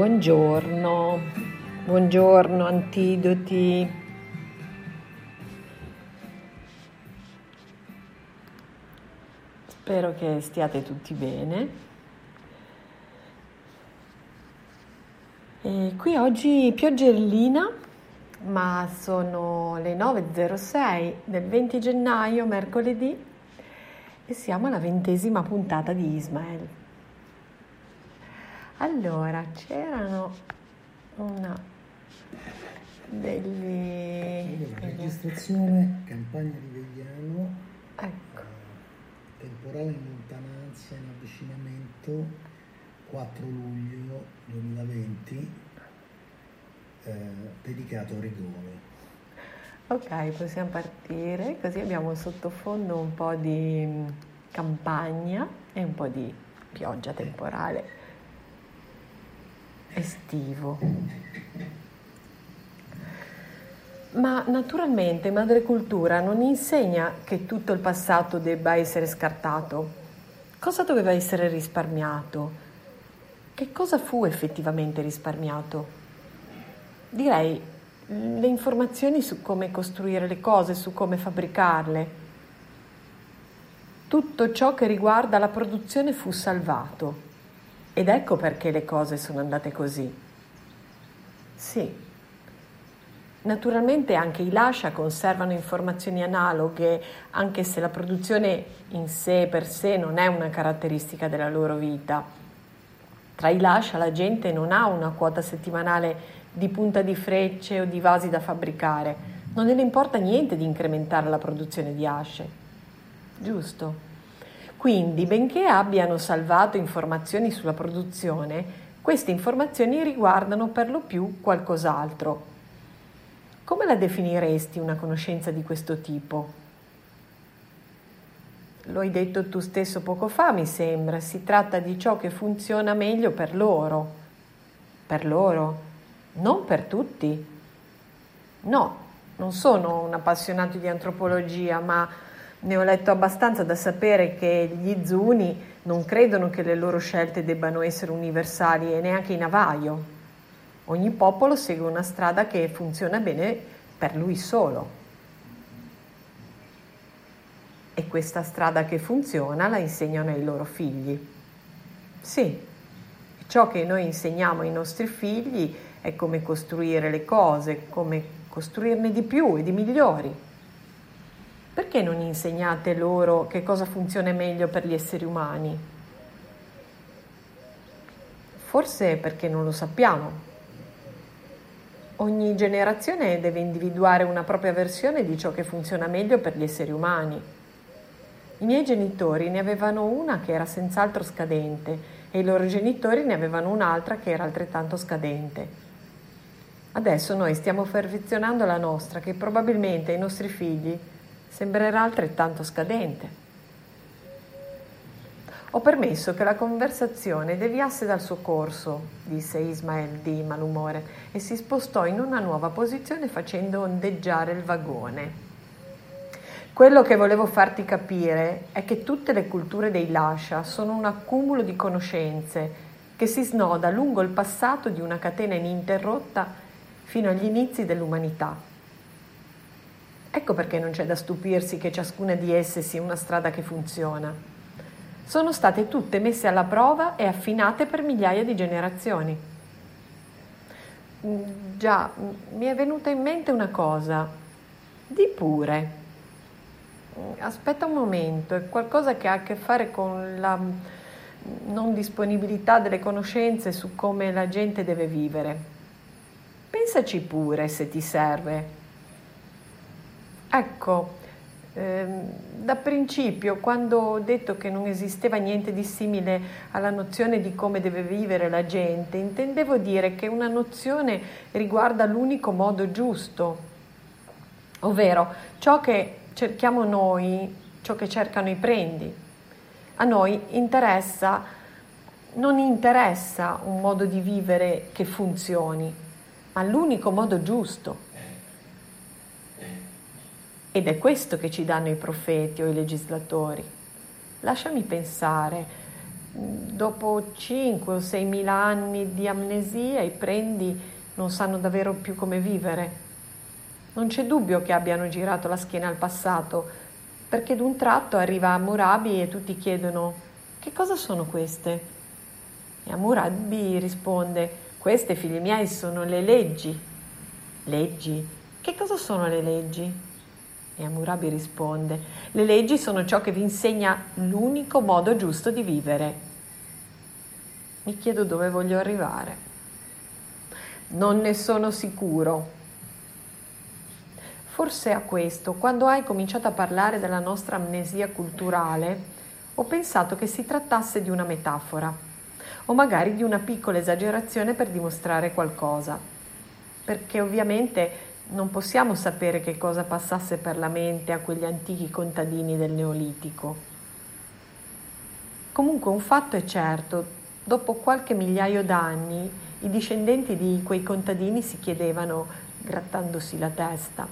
Buongiorno, buongiorno antidoti. Spero che stiate tutti bene. E qui oggi pioggerellina, ma sono le 9.06 del 20 gennaio, mercoledì, e siamo alla ventesima puntata di Ismael. Allora, c'erano una degli... Allora, registrazione, campagna di Vegliano, Ecco, eh, temporale in lontananza in avvicinamento, 4 luglio 2020, eh, dedicato a Rigone. ok, possiamo partire, così abbiamo sottofondo un po' di mm, campagna e un po' di pioggia temporale estivo. Ma naturalmente Madre Cultura non insegna che tutto il passato debba essere scartato. Cosa doveva essere risparmiato? Che cosa fu effettivamente risparmiato? Direi le informazioni su come costruire le cose, su come fabbricarle. Tutto ciò che riguarda la produzione fu salvato. Ed ecco perché le cose sono andate così. Sì, naturalmente anche i lascia conservano informazioni analoghe, anche se la produzione in sé per sé non è una caratteristica della loro vita. Tra i lascia la gente non ha una quota settimanale di punta di frecce o di vasi da fabbricare, non gliene importa niente di incrementare la produzione di asce. Giusto? Quindi, benché abbiano salvato informazioni sulla produzione, queste informazioni riguardano per lo più qualcos'altro. Come la definiresti una conoscenza di questo tipo? Lo hai detto tu stesso poco fa, mi sembra, si tratta di ciò che funziona meglio per loro. Per loro, non per tutti. No, non sono un appassionato di antropologia, ma ne ho letto abbastanza da sapere che gli zuni non credono che le loro scelte debbano essere universali e neanche i navaio. Ogni popolo segue una strada che funziona bene per lui solo. E questa strada che funziona la insegnano ai loro figli. Sì, ciò che noi insegniamo ai nostri figli è come costruire le cose, come costruirne di più e di migliori. Perché non insegnate loro che cosa funziona meglio per gli esseri umani? Forse perché non lo sappiamo. Ogni generazione deve individuare una propria versione di ciò che funziona meglio per gli esseri umani. I miei genitori ne avevano una che era senz'altro scadente e i loro genitori ne avevano un'altra che era altrettanto scadente. Adesso noi stiamo perfezionando la nostra, che probabilmente ai nostri figli sembrerà altrettanto scadente. Ho permesso che la conversazione deviasse dal suo corso, disse Ismael di malumore, e si spostò in una nuova posizione facendo ondeggiare il vagone. Quello che volevo farti capire è che tutte le culture dei Lascia sono un accumulo di conoscenze che si snoda lungo il passato di una catena ininterrotta fino agli inizi dell'umanità. Ecco perché non c'è da stupirsi che ciascuna di esse sia una strada che funziona. Sono state tutte messe alla prova e affinate per migliaia di generazioni. Mm, già, mm, mi è venuta in mente una cosa. Di pure. Mm, aspetta un momento, è qualcosa che ha a che fare con la non disponibilità delle conoscenze su come la gente deve vivere. Pensaci pure se ti serve. Ecco, ehm, da principio, quando ho detto che non esisteva niente di simile alla nozione di come deve vivere la gente, intendevo dire che una nozione riguarda l'unico modo giusto, ovvero ciò che cerchiamo noi, ciò che cercano i prendi. A noi interessa, non interessa un modo di vivere che funzioni, ma l'unico modo giusto. Ed è questo che ci danno i profeti o i legislatori. Lasciami pensare, dopo 5 o 6 mila anni di amnesia i prendi non sanno davvero più come vivere. Non c'è dubbio che abbiano girato la schiena al passato, perché d'un tratto arriva Murabi e tutti chiedono che cosa sono queste? E Murabi risponde, queste figli miei sono le leggi. Leggi? Che cosa sono le leggi? E Amurabi risponde, le leggi sono ciò che vi insegna l'unico modo giusto di vivere. Mi chiedo dove voglio arrivare. Non ne sono sicuro. Forse a questo, quando hai cominciato a parlare della nostra amnesia culturale, ho pensato che si trattasse di una metafora, o magari di una piccola esagerazione per dimostrare qualcosa. Perché ovviamente non possiamo sapere che cosa passasse per la mente a quegli antichi contadini del Neolitico. Comunque un fatto è certo, dopo qualche migliaio d'anni i discendenti di quei contadini si chiedevano, grattandosi la testa,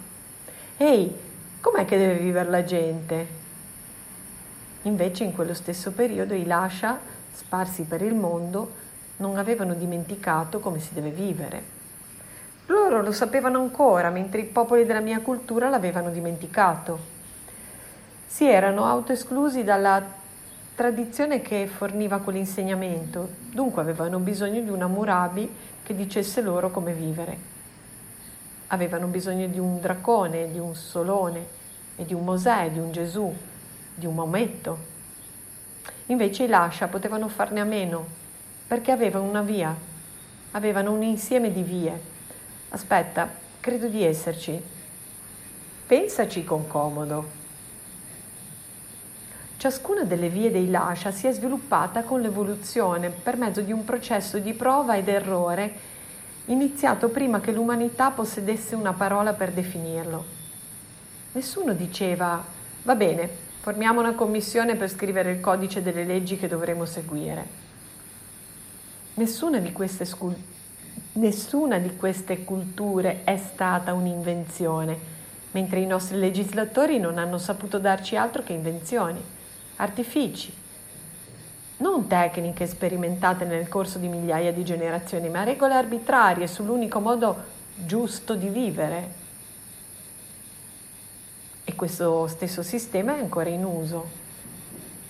Ehi, com'è che deve vivere la gente? Invece in quello stesso periodo i Lascia, sparsi per il mondo, non avevano dimenticato come si deve vivere. Loro lo sapevano ancora, mentre i popoli della mia cultura l'avevano dimenticato. Si erano autoesclusi dalla tradizione che forniva quell'insegnamento, dunque avevano bisogno di una Murabi che dicesse loro come vivere. Avevano bisogno di un dracone, di un solone, e di un Mosè, di un Gesù, di un Maometto. Invece i Lascia potevano farne a meno, perché avevano una via, avevano un insieme di vie Aspetta, credo di esserci. Pensaci con comodo. Ciascuna delle vie dei lascia si è sviluppata con l'evoluzione per mezzo di un processo di prova ed errore iniziato prima che l'umanità possedesse una parola per definirlo. Nessuno diceva, va bene, formiamo una commissione per scrivere il codice delle leggi che dovremo seguire. Nessuna di queste sculture Nessuna di queste culture è stata un'invenzione, mentre i nostri legislatori non hanno saputo darci altro che invenzioni, artifici, non tecniche sperimentate nel corso di migliaia di generazioni, ma regole arbitrarie sull'unico modo giusto di vivere. E questo stesso sistema è ancora in uso.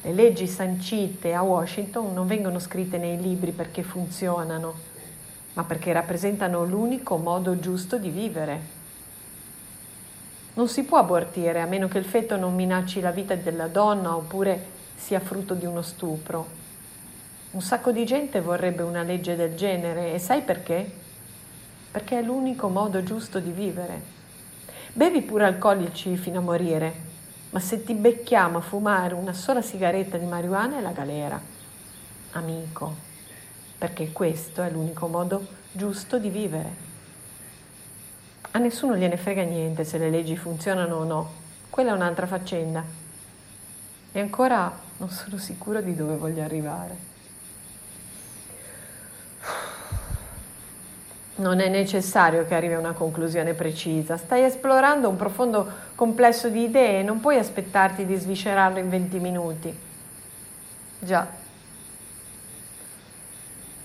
Le leggi sancite a Washington non vengono scritte nei libri perché funzionano, ma perché rappresentano l'unico modo giusto di vivere. Non si può abortire a meno che il feto non minacci la vita della donna oppure sia frutto di uno stupro. Un sacco di gente vorrebbe una legge del genere e sai perché? Perché è l'unico modo giusto di vivere. Bevi pure alcolici fino a morire, ma se ti becchiamo a fumare una sola sigaretta di marijuana è la galera. Amico perché questo è l'unico modo giusto di vivere. A nessuno gliene frega niente se le leggi funzionano o no, quella è un'altra faccenda. E ancora non sono sicuro di dove voglio arrivare. Non è necessario che arrivi a una conclusione precisa, stai esplorando un profondo complesso di idee e non puoi aspettarti di sviscerarlo in 20 minuti. Già,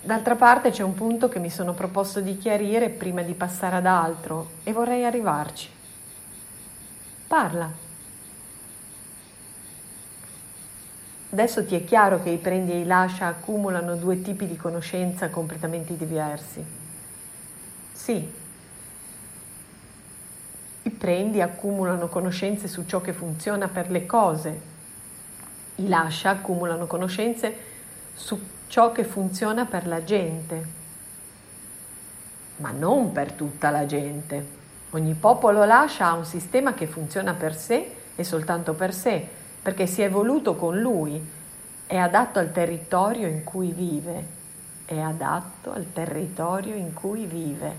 D'altra parte c'è un punto che mi sono proposto di chiarire prima di passare ad altro e vorrei arrivarci. Parla. Adesso ti è chiaro che i prendi e i lascia accumulano due tipi di conoscenza completamente diversi. Sì. I prendi accumulano conoscenze su ciò che funziona per le cose. I lascia accumulano conoscenze su ciò che funziona per la gente, ma non per tutta la gente. Ogni popolo lascia un sistema che funziona per sé e soltanto per sé, perché si è evoluto con lui, è adatto al territorio in cui vive, è adatto al territorio in cui vive,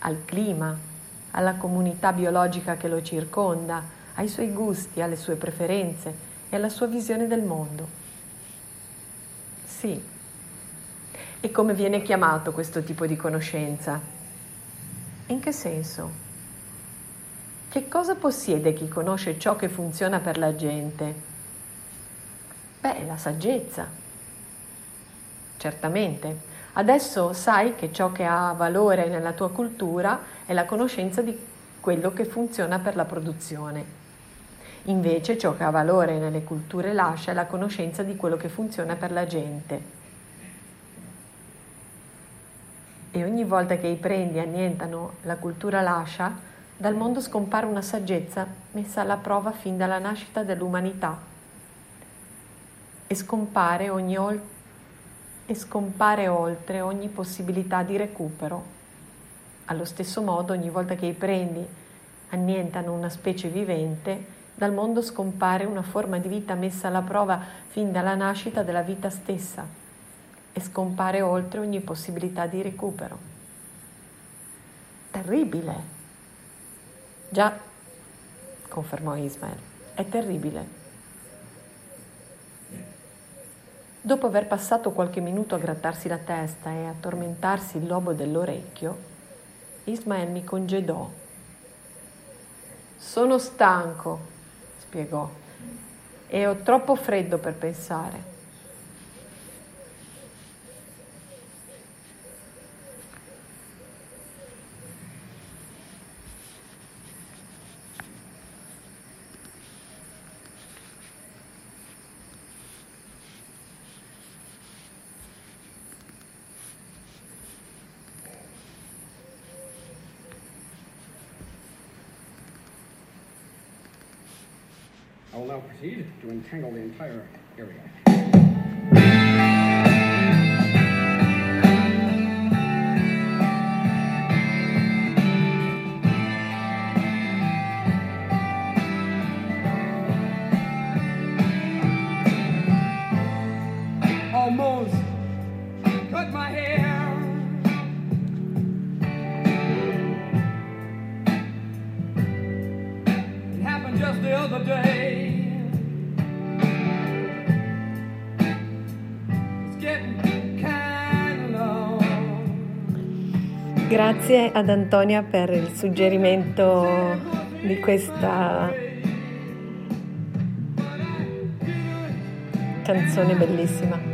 al clima, alla comunità biologica che lo circonda, ai suoi gusti, alle sue preferenze e alla sua visione del mondo. Sì. E come viene chiamato questo tipo di conoscenza? In che senso? Che cosa possiede chi conosce ciò che funziona per la gente? Beh, la saggezza. Certamente. Adesso sai che ciò che ha valore nella tua cultura è la conoscenza di quello che funziona per la produzione. Invece ciò che ha valore nelle culture lascia è la conoscenza di quello che funziona per la gente. E ogni volta che i prendi annientano la cultura lascia, dal mondo scompare una saggezza messa alla prova fin dalla nascita dell'umanità e scompare, ogni, e scompare oltre ogni possibilità di recupero. Allo stesso modo, ogni volta che i prendi annientano una specie vivente, dal mondo scompare una forma di vita messa alla prova fin dalla nascita della vita stessa e scompare oltre ogni possibilità di recupero. Terribile! Già, confermò Ismael, è terribile. Dopo aver passato qualche minuto a grattarsi la testa e a tormentarsi il lobo dell'orecchio, Ismael mi congedò. Sono stanco, spiegò, e ho troppo freddo per pensare. To entangle the entire area. Grazie ad Antonia per il suggerimento di questa canzone bellissima.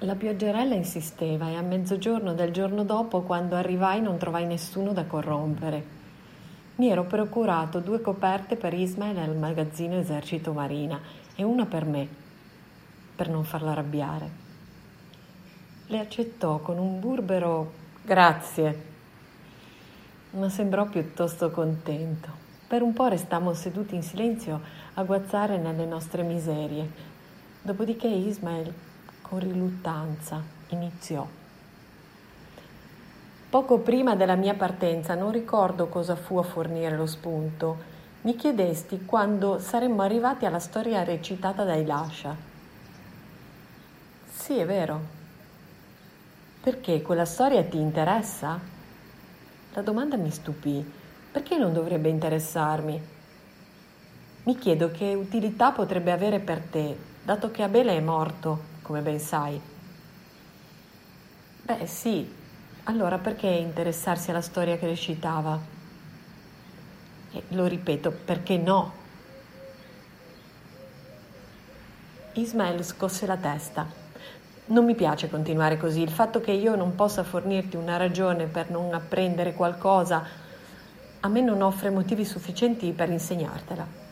La pioggerella insisteva e a mezzogiorno del giorno dopo, quando arrivai, non trovai nessuno da corrompere. Mi ero procurato due coperte per Ismael al magazzino Esercito Marina e una per me, per non farla arrabbiare. Le accettò con un burbero grazie, ma sembrò piuttosto contento. Per un po' restammo seduti in silenzio a guazzare nelle nostre miserie. Dopodiché Ismael, con riluttanza, iniziò. Poco prima della mia partenza, non ricordo cosa fu a fornire lo spunto, mi chiedesti quando saremmo arrivati alla storia recitata dai Lascia. Sì, è vero. Perché quella storia ti interessa? La domanda mi stupì. Perché non dovrebbe interessarmi? Mi chiedo che utilità potrebbe avere per te, dato che Abele è morto, come ben sai. Beh, sì, allora perché interessarsi alla storia che recitava? E lo ripeto, perché no? Ismael scosse la testa. Non mi piace continuare così. Il fatto che io non possa fornirti una ragione per non apprendere qualcosa a me non offre motivi sufficienti per insegnartela.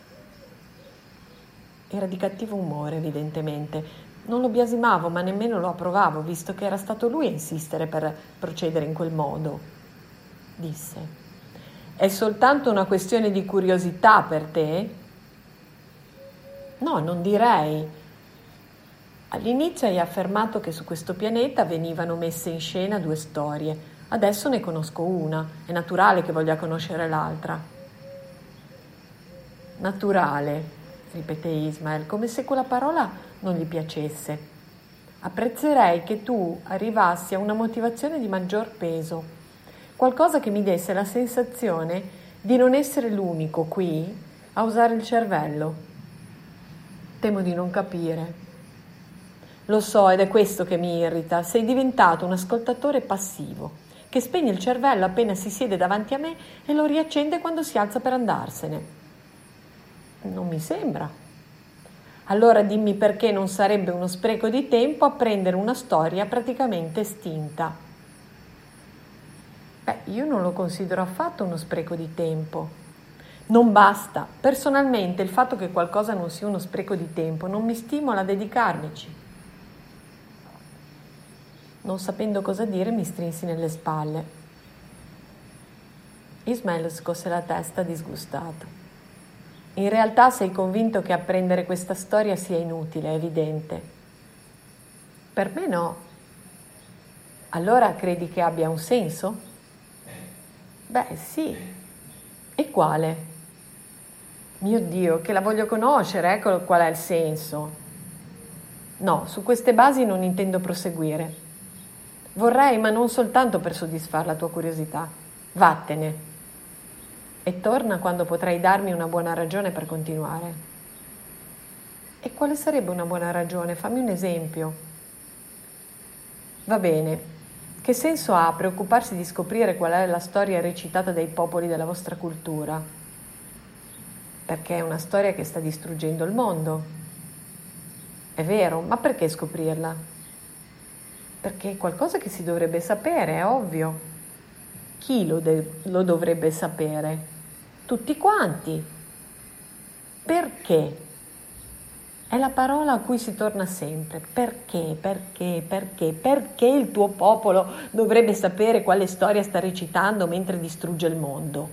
Era di cattivo umore, evidentemente. Non lo biasimavo, ma nemmeno lo approvavo, visto che era stato lui a insistere per procedere in quel modo. Disse. È soltanto una questione di curiosità per te? No, non direi. All'inizio hai affermato che su questo pianeta venivano messe in scena due storie. Adesso ne conosco una. È naturale che voglia conoscere l'altra. Naturale, ripeté Ismael, come se quella parola non gli piacesse. Apprezzerei che tu arrivassi a una motivazione di maggior peso, qualcosa che mi desse la sensazione di non essere l'unico qui a usare il cervello. Temo di non capire. Lo so ed è questo che mi irrita. Sei diventato un ascoltatore passivo, che spegne il cervello appena si siede davanti a me e lo riaccende quando si alza per andarsene. Non mi sembra. Allora dimmi perché non sarebbe uno spreco di tempo apprendere una storia praticamente estinta. Beh, io non lo considero affatto uno spreco di tempo. Non basta. Personalmente il fatto che qualcosa non sia uno spreco di tempo non mi stimola a dedicarmici. Non sapendo cosa dire mi strinsi nelle spalle. Ismael scosse la testa disgustato. In realtà sei convinto che apprendere questa storia sia inutile, è evidente. Per me no. Allora credi che abbia un senso? Beh, sì. E quale? Mio Dio, che la voglio conoscere, ecco qual è il senso. No, su queste basi non intendo proseguire. Vorrei, ma non soltanto per soddisfare la tua curiosità. Vattene e torna quando potrai darmi una buona ragione per continuare. E quale sarebbe una buona ragione? Fammi un esempio. Va bene. Che senso ha preoccuparsi di scoprire qual è la storia recitata dai popoli della vostra cultura? Perché è una storia che sta distruggendo il mondo. È vero, ma perché scoprirla? Perché è qualcosa che si dovrebbe sapere, è ovvio. Chi lo, de- lo dovrebbe sapere? Tutti quanti. Perché? È la parola a cui si torna sempre. Perché? Perché? Perché? Perché il tuo popolo dovrebbe sapere quale storia sta recitando mentre distrugge il mondo?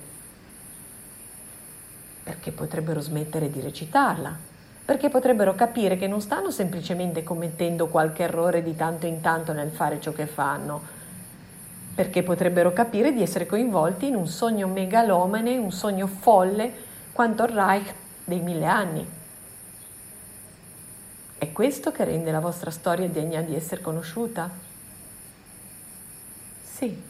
Perché potrebbero smettere di recitarla. Perché potrebbero capire che non stanno semplicemente commettendo qualche errore di tanto in tanto nel fare ciò che fanno, perché potrebbero capire di essere coinvolti in un sogno megalomane, un sogno folle quanto il Reich dei mille anni. È questo che rende la vostra storia degna di essere conosciuta? Sì,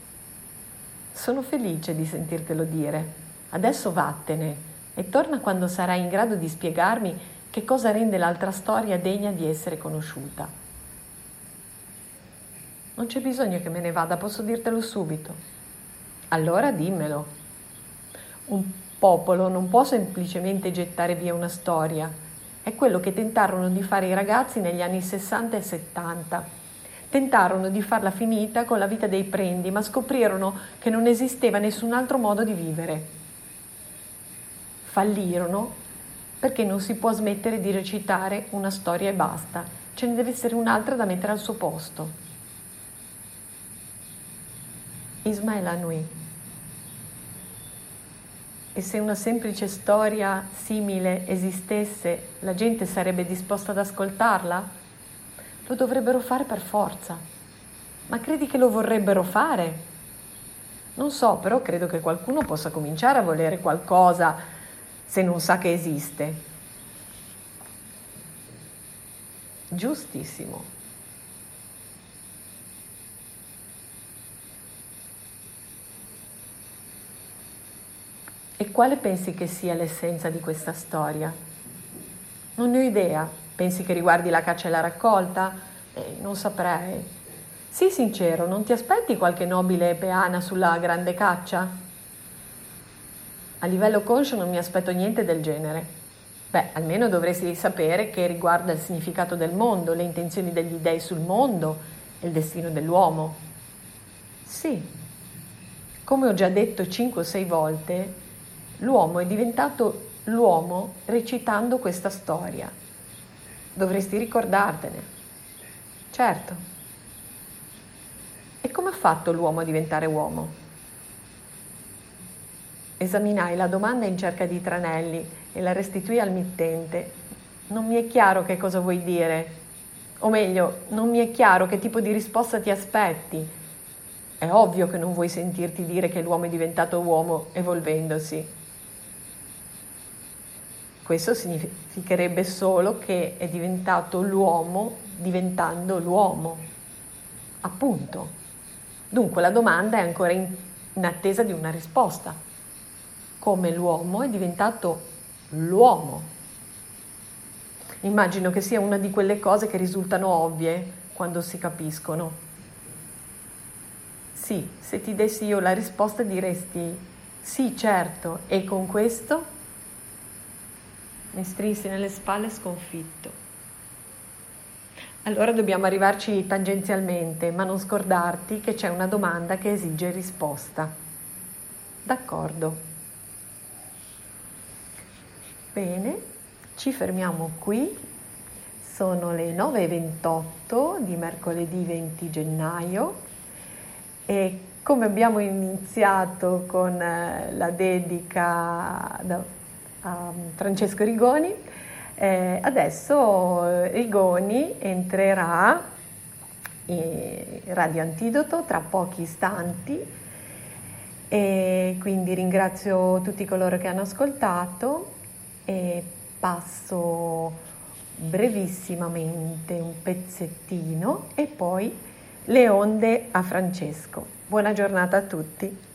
sono felice di sentirtelo dire. Adesso vattene e torna quando sarai in grado di spiegarmi che cosa rende l'altra storia degna di essere conosciuta. Non c'è bisogno che me ne vada, posso dirtelo subito. Allora dimmelo. Un popolo non può semplicemente gettare via una storia. È quello che tentarono di fare i ragazzi negli anni 60 e 70. Tentarono di farla finita con la vita dei prendi, ma scoprirono che non esisteva nessun altro modo di vivere. Fallirono perché non si può smettere di recitare una storia e basta, ce ne deve essere un'altra da mettere al suo posto. Ismael Anui. E se una semplice storia simile esistesse, la gente sarebbe disposta ad ascoltarla? Lo dovrebbero fare per forza. Ma credi che lo vorrebbero fare? Non so, però credo che qualcuno possa cominciare a volere qualcosa se non sa che esiste. Giustissimo. E quale pensi che sia l'essenza di questa storia? Non ne ho idea. Pensi che riguardi la caccia e la raccolta? Eh, non saprei. Sii sincero, non ti aspetti qualche nobile peana sulla grande caccia? A livello conscio non mi aspetto niente del genere. Beh, almeno dovresti sapere che riguarda il significato del mondo, le intenzioni degli dei sul mondo e il destino dell'uomo. Sì, come ho già detto cinque o sei volte, l'uomo è diventato l'uomo recitando questa storia. Dovresti ricordartene. Certo. E come ha fatto l'uomo a diventare uomo? Esaminai la domanda in cerca di tranelli e la restituì al mittente. Non mi è chiaro che cosa vuoi dire. O meglio, non mi è chiaro che tipo di risposta ti aspetti. È ovvio che non vuoi sentirti dire che l'uomo è diventato uomo evolvendosi. Questo significherebbe solo che è diventato l'uomo diventando l'uomo. Appunto. Dunque la domanda è ancora in, in attesa di una risposta. Come l'uomo è diventato l'uomo. Immagino che sia una di quelle cose che risultano ovvie quando si capiscono. Sì, se ti dessi io la risposta diresti sì, certo, e con questo mi strinsi nelle spalle sconfitto. Allora dobbiamo arrivarci tangenzialmente, ma non scordarti che c'è una domanda che esige risposta. D'accordo. Bene, ci fermiamo qui. Sono le 9.28 di mercoledì 20 gennaio e come abbiamo iniziato con eh, la dedica a Francesco Rigoni. Eh, adesso Rigoni entrerà in Radio Antidoto tra pochi istanti e quindi ringrazio tutti coloro che hanno ascoltato e passo brevissimamente un pezzettino e poi le onde a Francesco. Buona giornata a tutti.